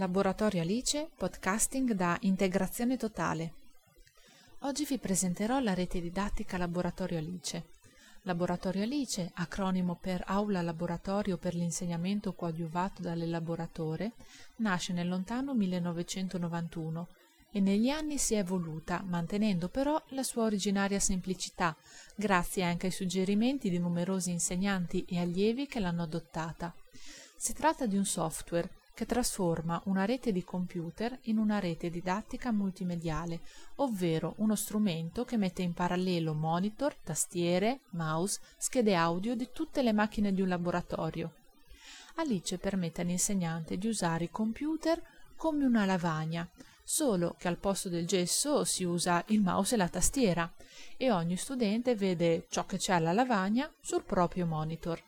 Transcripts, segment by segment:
Laboratorio Alice, podcasting da Integrazione Totale. Oggi vi presenterò la rete didattica Laboratorio Alice. Laboratorio Alice, acronimo per Aula Laboratorio per l'insegnamento coadiuvato dall'elaboratore, nasce nel lontano 1991 e negli anni si è evoluta, mantenendo però la sua originaria semplicità, grazie anche ai suggerimenti di numerosi insegnanti e allievi che l'hanno adottata. Si tratta di un software che trasforma una rete di computer in una rete didattica multimediale, ovvero uno strumento che mette in parallelo monitor, tastiere, mouse, schede audio di tutte le macchine di un laboratorio. Alice permette all'insegnante di usare i computer come una lavagna, solo che al posto del gesso si usa il mouse e la tastiera e ogni studente vede ciò che c'è alla lavagna sul proprio monitor.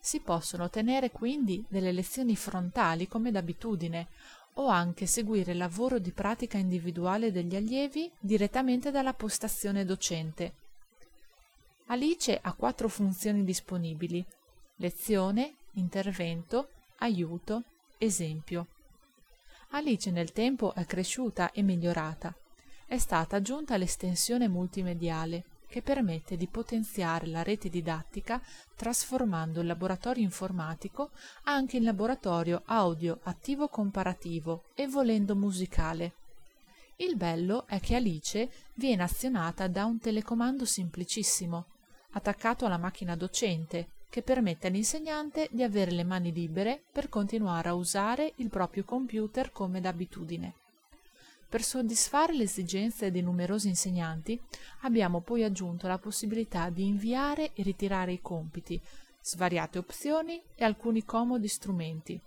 Si possono tenere quindi delle lezioni frontali come d'abitudine o anche seguire il lavoro di pratica individuale degli allievi direttamente dalla postazione docente. Alice ha quattro funzioni disponibili lezione, intervento, aiuto, esempio. Alice nel tempo è cresciuta e migliorata. È stata aggiunta l'estensione multimediale che permette di potenziare la rete didattica trasformando il laboratorio informatico anche in laboratorio audio attivo comparativo e volendo musicale. Il bello è che Alice viene azionata da un telecomando semplicissimo, attaccato alla macchina docente, che permette all'insegnante di avere le mani libere per continuare a usare il proprio computer come d'abitudine. Per soddisfare le esigenze dei numerosi insegnanti abbiamo poi aggiunto la possibilità di inviare e ritirare i compiti, svariate opzioni e alcuni comodi strumenti.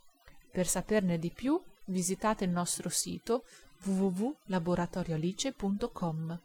Per saperne di più visitate il nostro sito www.laboratorioalice.com.